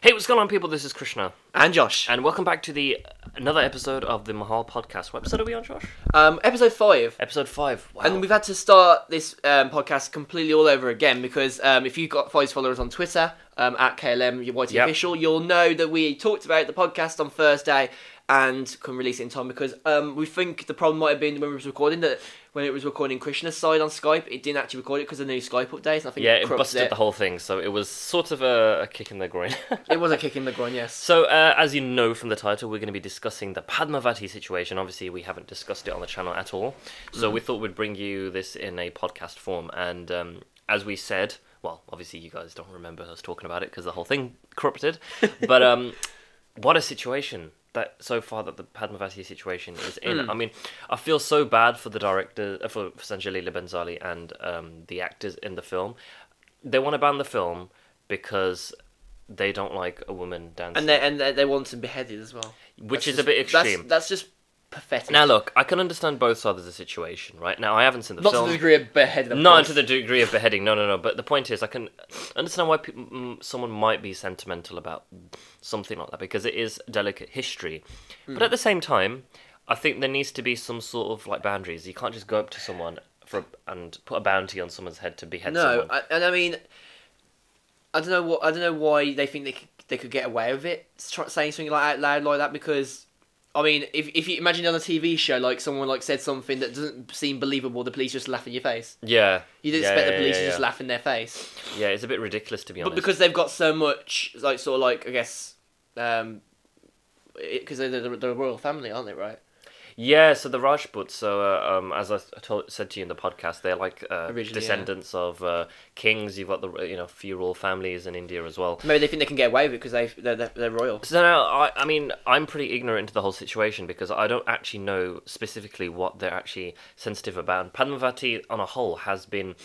Hey, what's going on, people? This is Krishna, and Josh. and welcome back to the another episode of the Mahal podcast. What episode are we on, Josh? Um, episode five. Episode five. Wow. And we've had to start this um, podcast completely all over again because um, if you've got five followers on Twitter um, at KLM YT Yep. official, you'll know that we talked about the podcast on Thursday and couldn't release it in time because um, we think the problem might have been when we was recording that when it was recording Krishna's side on Skype, it didn't actually record it because of the new Skype update. And I think yeah, it, it busted it. the whole thing, so it was sort of a, a kick in the groin. It was a kick in the groin, yes. So, uh, as you know from the title, we're going to be discussing the Padmavati situation. Obviously, we haven't discussed it on the channel at all. So, we thought we'd bring you this in a podcast form. And um, as we said, well, obviously, you guys don't remember us talking about it because the whole thing corrupted. but um, what a situation that so far that the Padmavati situation is in. I mean, I feel so bad for the director, uh, for Sanjay Leela Bhansali and um, the actors in the film. They want to ban the film because they don't like a woman dancing. And they and they, they want him beheaded as well, Which That's is a bit just- that's- extreme. That's, just pathetic. Now, look, I can understand both sides of the situation, right? Now, I haven't seen the not film. to the degree of beheaded. of not course. to the degree of beheading. No, no, no. But the point is, I can understand why peop mm, someone might be sentimental about something like that because it is delicate history. Hmm. But at the same time, I think there needs to be some sort of like boundaries. You can't just go up to someone for a, and put a bounty on someone's head to behead No, someone. I, and I mean, I don't know what I don't know why they think they could, they could get away with it saying something like out loud like that because. I mean, if, if you imagine on a TV show, like someone like said something that doesn't seem believable, the police just laugh in your face. yeah, You didn't Yeah, expect yeah, the police yeah, to just laugh in their face, Yeah, it's a bit ridiculous to be honest. but because they've got so much, like sort of like I guess, um, because they're the, the royal family, aren't they? Right? Yeah, so the Rajputs, so uh, um, as I told, said to you in the podcast, they're like uh, Originally, yeah. descendants of uh, kings. You've got the you know few royal families in India as well. Maybe they think they can get away with it because they they're, they're, they're royal. So now, I, I mean, I'm pretty ignorant to the whole situation because I don't actually know specifically what they're actually sensitive about. And Padmavati, on a whole, has been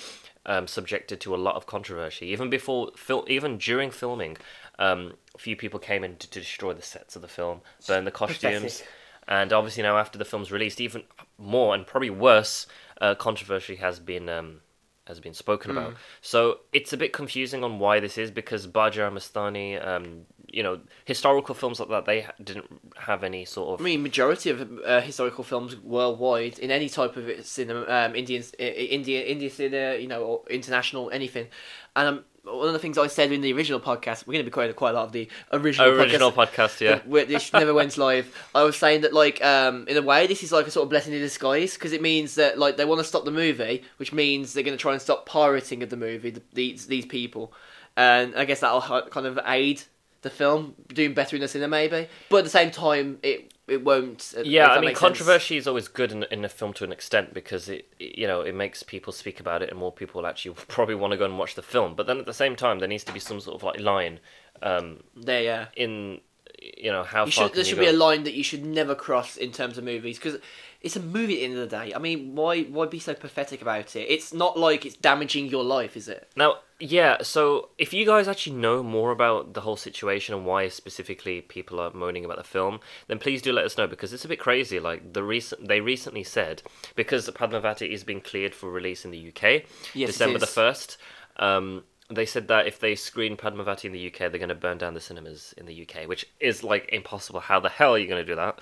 um, subjected to a lot of controversy. Even before, fil- even during filming, um, a few people came in to, to destroy the sets of the film, burn the costumes. Pathetic. And obviously now, after the film's released, even more and probably worse uh, controversy has been um, has been spoken Hmm. about. So it's a bit confusing on why this is because Bajirao Mastani, um, you know, historical films like that, they didn't have any sort of. I mean, majority of uh, historical films worldwide in any type of cinema, um, Indian, India, India cinema, you know, or international anything. And um, one of the things I said in the original podcast, we're going to be quite quite a lot of the original, Original podcast. podcast, yeah. this never went live. I was saying that, like, um, in a way, this is like a sort of blessing in disguise because it means that, like, they want to stop the movie, which means they're going to try and stop pirating of the movie. The, these these people, and I guess that'll kind of aid the film doing better in the cinema, maybe. But at the same time, it it won't. uh, Yeah, I mean, makes sense. controversy is always good in, in a film to an extent because it, it- you know, it makes people speak about it and more people actually probably want to go and watch the film. But then at the same time, there needs to be some sort of like line um, There, yeah. in, you know, how You far should, there should go? be a line that you should never cross in terms of movies because it's a movie at the end of the day. I mean, why why be so pathetic about it? It's not like it's damaging your life, is it? Now, yeah, so if you guys actually know more about the whole situation and why specifically people are moaning about the film, then please do let us know because it's a bit crazy. Like the recent, they recently said because Padmavati is being cleared for release in the UK, Yes, December the first. Um, they said that if they screen Padmavati in the UK, they're going to burn down the cinemas in the UK, which is like impossible. How the hell are you going to do that?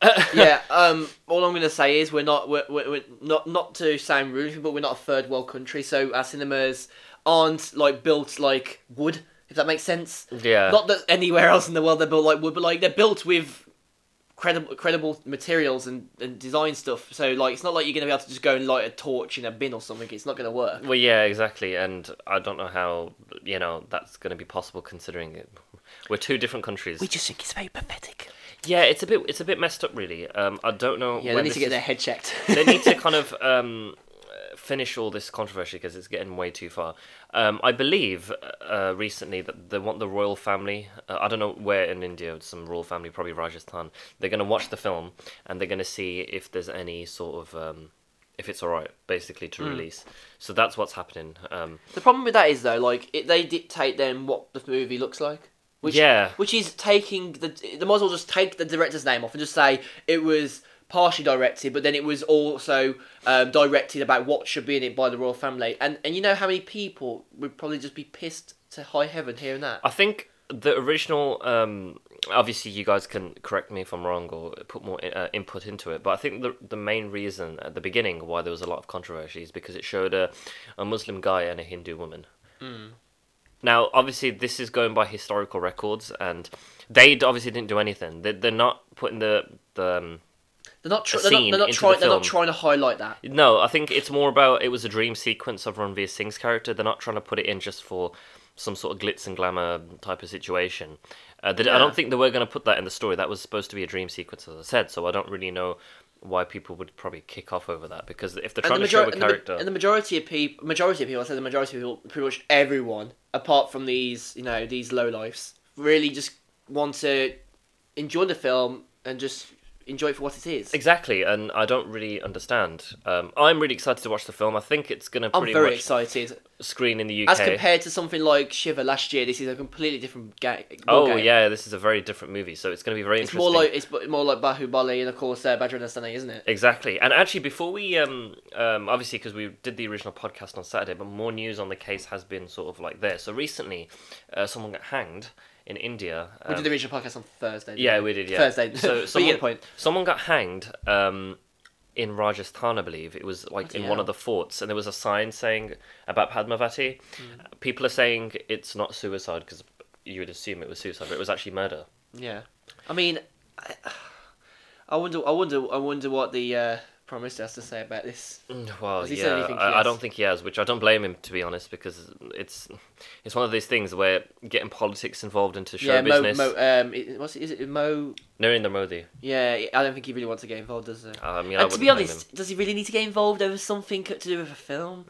yeah. Um. All I'm gonna say is we're not we're, we're, not not to sound rude, but we're not a third world country, so our cinemas aren't like built like wood. If that makes sense. Yeah. Not that anywhere else in the world they're built like wood, but like they're built with credible credible materials and, and design stuff. So like it's not like you're gonna be able to just go and light a torch in a bin or something. It's not gonna work. Well, yeah, exactly, and I don't know how you know that's going to be possible considering it. We're two different countries. We just think it's very pathetic. Yeah, it's a bit it's a bit messed up, really. Um, I don't know. Yeah, they need to get their head checked. they need to kind of um, uh, finish all this controversy because it's getting way too far. Um, I believe uh, recently that they want the royal family. Uh, I don't know where in India, some royal family, probably Rajasthan. They're going to watch the film and they're going to see if there's any sort of um, if it's alright, basically to Hmm. release. So that's what's happening. Um, The problem with that is though, like it, they dictate then what the movie looks like. Which, Yeah. Which is taking the. the might as well just take the director's name off and just say it was partially directed, but then it was also um, directed about what should be in it by the royal family. And and you know how many people would probably just be pissed to high heaven hearing that. I think the original. Um, obviously, you guys can correct me if I'm wrong or put more uh, input into it. But I think the the main reason at the beginning why there was a lot of controversy is because it showed a a Muslim guy and a Hindu woman. Now, obviously, this is going by historical records, and they obviously didn't do anything. They, they're not putting the the. Um, They're not. Tr- they're not, they're not trying. the They're not trying to highlight that. No, I think it's more about it was a dream sequence of Ranveer Singh's character. They're not trying to put it in just for some sort of glitz and glamour type of situation. Uh, they, I don't think they were going to put that in the story. That was supposed to be a dream sequence, as I said. So I don't really know why people would probably kick off over that because if they're trying the, to show a major- and, the, character, and the majority of people, majority of people, I say the majority of people, pretty much everyone, apart from these, you know, these low lifes, really just want to enjoy the film and just enjoy it for what it is. exactly, and I don't really understand. Um, I'm really excited to watch the film. I think it's going to I'm pretty very much excited. screen in the UK. As compared to something like Shivaay last year, this is a completely different ga- oh ballgame. yeah, this is a very different movie, so it's going to be very It's interesting. more like it's b- more like Bahubali and of course uh, Destiny, isn't it? Exactly, and actually, before we um um obviously because we did the original podcast on Saturday, but more news on the case has been sort of like there. So recently, uh, someone got hanged in India. We um, did the original podcast on Thursday. yeah, we did. Yeah, Thursday. So someone, get the point. someone got hanged um in Rajasthan, I believe it was like in one of the forts, and there was a sign saying about Padmavati. Hmm. People are saying it's not suicide because you would assume it was suicide, but it was actually murder. Yeah, I mean, I, I wonder, I wonder, I wonder what the uh, Minister has to say about this. Mm, Well, yeah, I, I don't think he has, which I don't blame him to be honest, because it's it's one of these things where getting politics involved into show yeah, Mo, business. Mo, um, it, what's it, is it Mo? Narendra Modi. Yeah, I don't think he really wants to get involved, does he? I mean, I and to be honest, does he really need to get involved over something to do with a film?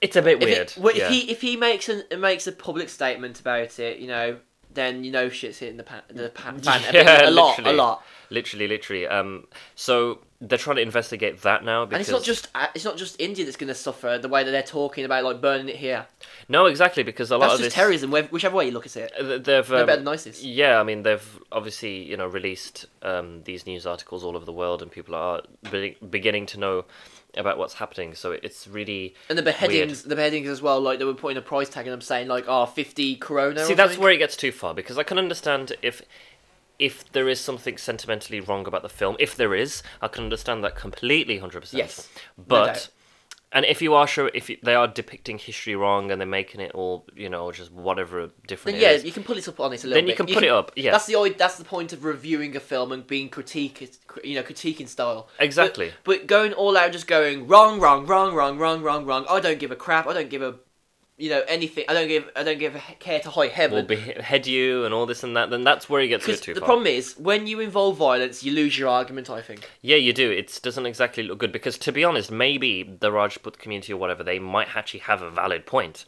it's a bit If, weird. it, well, yeah. if he if he makes an makes a public statement about it, you know, then you know shit's hitting the pan, the pan, fan a, bit- a lot, a lot. Literally, literally. Um, so they're trying to investigate that now because And it's not just uh, it's not just India that's going to suffer the way that they're talking about like burning it here. no, exactly because a lot That's of just this terrorism, whichever way you look at it. They've um, better ISIS. Yeah, I mean they've obviously you know released um, these news articles all over the world, and people are be- beginning to know about what's happening. So it's really And the beheadings, the beheadings as well. Like they were putting a price tag and I'm saying like, oh, 50 corona. see that's something. where it gets too far because I can understand if if there is something sentimentally wrong about the film. If there is, I can understand that completely, hundred percent. Yes, but. doubt. and if you are sure, if you, they are depicting history wrong and they're making it all, you know, just whatever different, Then yeah, is, you can put it up on it a little bit. then bit. you can put it up. Yeah, That's the that's the point of reviewing a film and being critique, you know, critiquing style. exactly. But going all out, just going wrong, wrong, wrong, wrong, wrong, wrong, wrong. I don't give a crap. I don't give a, you know, anything. I don't give. I don't give a care to high heaven. will behead you and all this and that, then that's where it gets a bit too the far. problem is when you involve violence, you lose your argument. I think. Yeah, you do. It doesn't exactly look good because, to be honest, maybe the Rajput community or whatever they might actually have a valid point,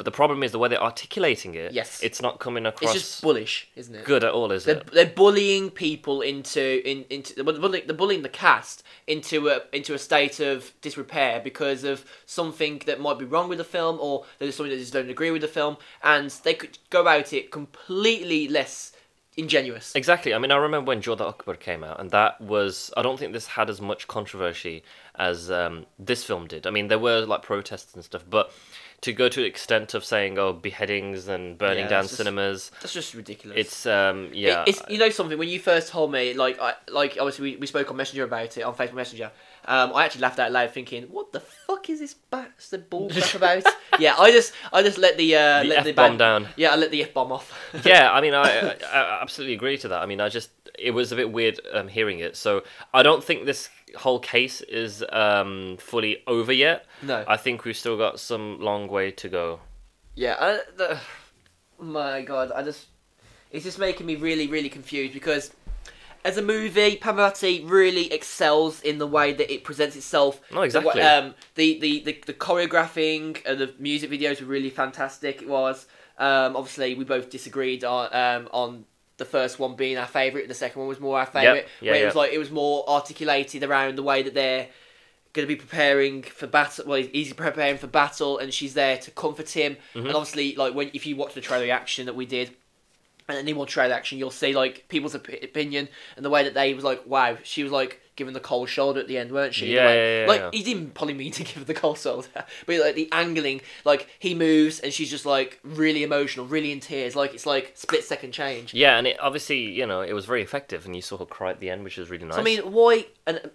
but the problem is the way they're articulating it. Yes. it's not coming across It's just bullish, isn't it? good at all, is They're, it? they're bullying people into in, into they're bullying, they're bullying the cast into a into a state of disrepair because of something that might be wrong with the film or there's something that just don't agree with the film, and they could go about it completely less ingenuous. Exactly. I mean, I remember when Jodha Akbar came out, and that was. I don't think this had as much controversy as um, this film did. I mean, there were like protests and stuff, but to go to the extent of saying, "Oh, beheadings and burning Yeah, down it's just- cinemas," That's just ridiculous. it's um, It- yeah. it's you know something when you first told me like I like obviously we, we spoke on Messenger about it on Facebook Messenger. Um, I actually laughed out loud thinking, "What the fuck is this bastard bull crap about?" yeah, I just I just let the uh, The let the F-bomb bad- down. Yeah, I let the f bomb off. yeah, I mean, I, I, I absolutely agree to that. I mean, I just it was a bit weird um, hearing it. So I don't think this whole case is um, fully over yet. No. I think we've still got some long way to go. Yeah, I, the, my god, I just it's just making me really really confused because as a movie, Padmavati really excels in the way that it presents itself. No, The exactly. um, the, the, the, the choreographing and the music videos were really fantastic. It was. Um, obviously, we both disagreed on um, on the first one being our favourite. The second one was more our favourite. yeah, where it was like it was more articulated around the way that they're going to be preparing for battle. Well, he's preparing for battle, and she's there to comfort him. Mm-hmm. And obviously, like when if you watch the trailer reaction that we did, and any more trailer action, you'll see like people's op- opinion and the way that they was like, wow, she was like giving the cold shoulder at the end, weren't she? Yeah, yeah, yeah, Like yeah. he didn't probably mean to give her the cold shoulder, but like the angling, like he moves and she's just like really emotional, really in tears. Like it's like split second change. Yeah, and it obviously, you know, it was very effective, and you saw her cry at the end, which was really nice. So I mean, why? And um,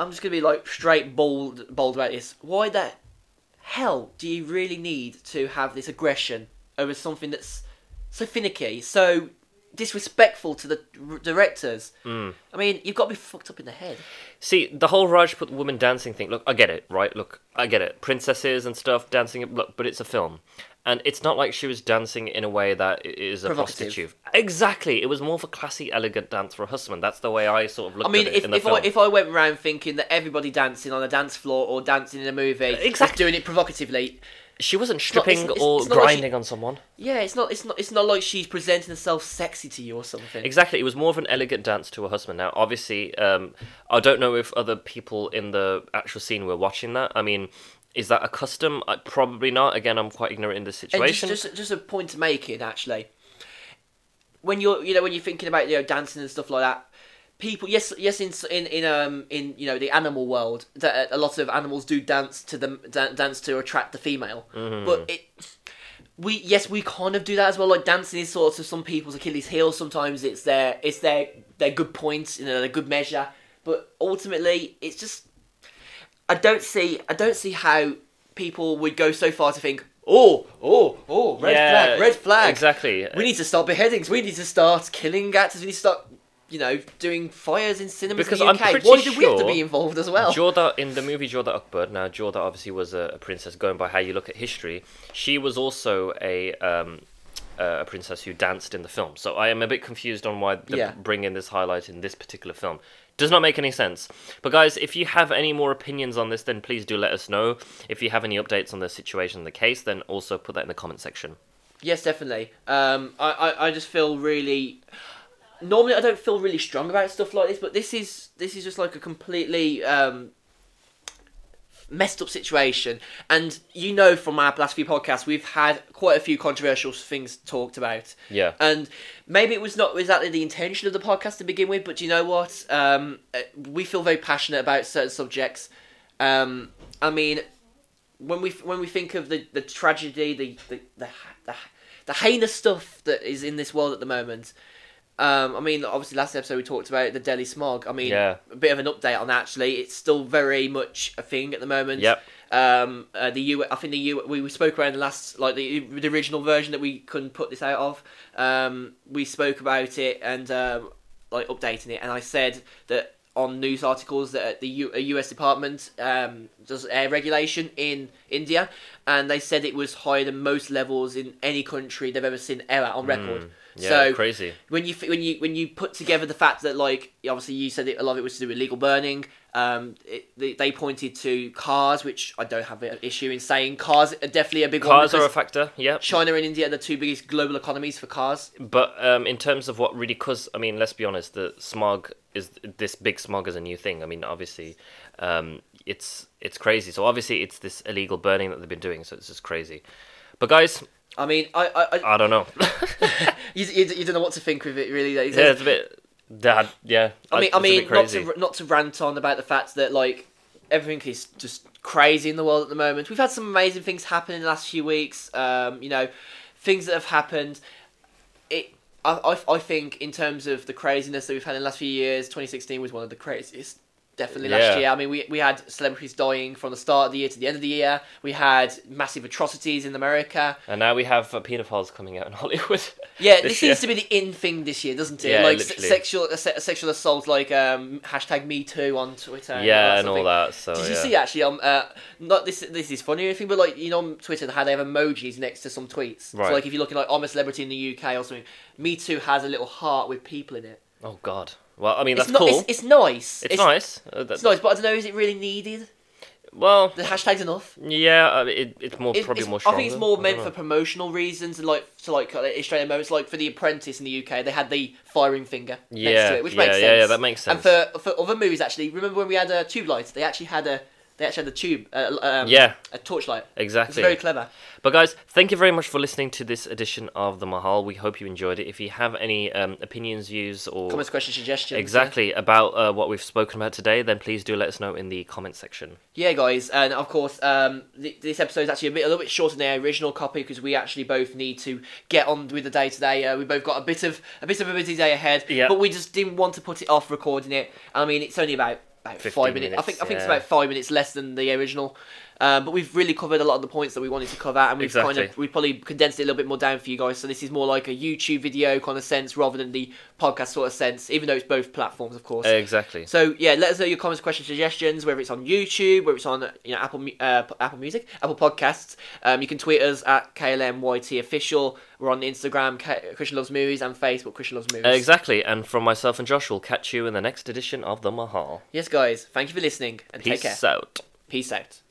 I'm just gonna be like straight bold, bold about this. Why the hell do you really need to have this aggression over something that's so finicky, so disrespectful to the r- directors? Mm. I mean, you've got to be fucked up in the head. See, the whole Rajput woman dancing thing. Look, I get it, right? Look, I get it. Princesses and stuff dancing. Look, but it's a film, and it's not like she was dancing in a way that is a prostitute. Exactly. It was more of a classy, elegant dance for a husband. That's the way I sort of looked I mean, at it if, in the if film. I if I went around thinking that everybody dancing on a dance floor or dancing in a movie Exactly. doing it provocatively, she wasn't not- stripping it's- it's- or it's not like she- grinding on someone. yeah, it's not it's not it's not like she's presenting herself sexy to you or something. Exactly, it was more of an elegant dance to a husband. Now, obviously, um, I don't know if other people in the actual scene were watching that. I mean, is that a custom? Uh, probably not. Again, I'm quite ignorant in this situation. just, just just a point to make it actually. When you're you know when you're thinking about you know dancing and stuff like that, people yes yes in in in um in you know the animal world that a lot of animals do dance to them dan- dance to attract the female, Mm-hmm. but it. We yes, we kind of do that as well. Like dancing is sort of some people's Achilles heel. Sometimes it's their it's their their good points, you know, their good measure. But ultimately, it's just I don't see I don't see how people would go so far to think, oh, oh, oh, red Yeah, flag, red flag. Exactly. We need to start beheadings. We need to start killing actors. We need to start, you know, doing fires in cinemas Because in the I'm UK. pretty Why did we have to be involved as well? Jodha in the movie Jodha Akbar. Now Jodha obviously was a, a princess. Going by how you look at history, she was also a um, a princess who danced in the film. So I am a bit confused on why they Yeah. bring in this highlight in this particular film. Does not make any sense. But guys, if you have any more opinions on this, then please do let us know. If you have any updates on the situation, the case, then also put that in the comment section. Yes, definitely. Um, I, I, I just feel really. Normally, I don't feel really strong about stuff like this, but this is this is just like a completely um, messed up situation. And you know, from our last few podcasts, we've had quite a few controversial things talked about. Yeah. And maybe it was not exactly the intention of the podcast to begin with, but you know what? Um, uh, we feel very passionate about certain subjects. Um, I mean, when we when we think of the, the tragedy, the the, the the the heinous stuff that is in this world at the moment. Um, I mean, obviously, last episode we talked about the Delhi smog. I mean, Yeah. a bit of an update on that. Actually, it's still very much a thing at the moment. Yep. Um, uh, the U. I think the U. We, we spoke around the last like the, the original version that we couldn't put this out of. Um, we spoke about it and um, like updating it, and I said that on news articles that the U, a US department um, does air regulation in India, and they said it was higher than most levels in any country they've ever seen ever on record. Mm. Yeah, so crazy. when you when you when you put together the fact that like obviously you said it, a lot of it was to do with legal burning. Um, it, they, they pointed to cars, which I don't have an issue in saying cars are definitely a big Cars one. are a factor. Yeah. China and India are the two biggest global economies for cars. But um, in terms of what really, because I mean, let's be honest, the smog is this big smog is a new thing. I mean, obviously, um, it's it's crazy. So obviously, it's this illegal burning that they've been doing. So it's just crazy. But guys, I mean, I, I, I I don't know. you, you, you don't know what to think with it really. Like, yeah, it's a bit. Dad, yeah. I mean, I mean, not to not to rant on about the fact that like everything is just crazy in the world at the moment. We've had some amazing things happen in the last few weeks. Um, you know, things that have happened. It, I, I, I think in terms of the craziness that we've had in the last few years, 2016 was one of the craziest. Definitely last Yeah. year. I mean, we, we had celebrities dying from the start of the year to the end of the year. We had massive atrocities in America. And now we have uh, pedophiles coming out in Hollywood. Yeah, This this, seems to be the in thing this year, doesn't it? Yeah, like se- sexual a se- sexual assault, like um, hashtag Me Too on Twitter. yeah, and sort of all that. So Did you yeah. see actually? Um, uh, not this. This is funny or anything, but like you know, on Twitter how they have emojis next to some tweets. Right. So like if you're looking like I'm a celebrity in the UK or something, Me Too has a little heart with people in it. Oh God. Well, I mean, It's that's not. cool. It's, it's nice. It's, nice. Uh, that- It's nice, but I don't know. Is it really needed? Well, The hashtag's enough. yeah, uh, it, it's more probably it's- more. I think it's more meant for promotional reasons and like to like uh, Australian moments. Like for The Apprentice in the UK, they had the firing finger next Yeah, to it, which yeah, makes sense. yeah, yeah, that makes sense. And for for other movies, actually, remember when we had uh, Tube Lights? They actually had a they actually had a tube, uh, um, Yeah. a torchlight. Exactly. It's very clever. But guys, thank you very much for listening to this edition of the Mahal. We hope you enjoyed it. If you have any um, opinions, views, or Comments, questions, suggestions. exactly about uh, what we've spoken about today, then please do let us know in the comment section. Yeah, guys, and of course, um, th- this episode is actually a bit, a little bit shorter than the original copy because we actually both need to get on with the day today. Uh, we both got a bit of a bit of a busy day ahead, Yeah. but we just didn't want to put it off recording it. I mean, it's only about about five minutes. I think I think it's about five minutes less than the original. Um, but we've really covered a lot of the points that we wanted to cover, and we've kind of we probably condensed it a little bit more down for you guys. So this is more like a YouTube video kind of sense rather than the podcast sort of sense, even though it's both platforms, of course. Exactly. So yeah, let us know your comments, questions, suggestions, whether it's on YouTube, whether it's on you know Apple uh, Apple Music, Apple Podcasts. Um, you can tweet us at KLMYT official. We're on Instagram, K- Krishna Loves Movies, and Facebook, Krishna Loves Movies. Exactly. And from myself and Josh, we'll catch you in the next edition of the Mahal. Yes, guys. Thank you for listening, and take care. Peace out. Peace out.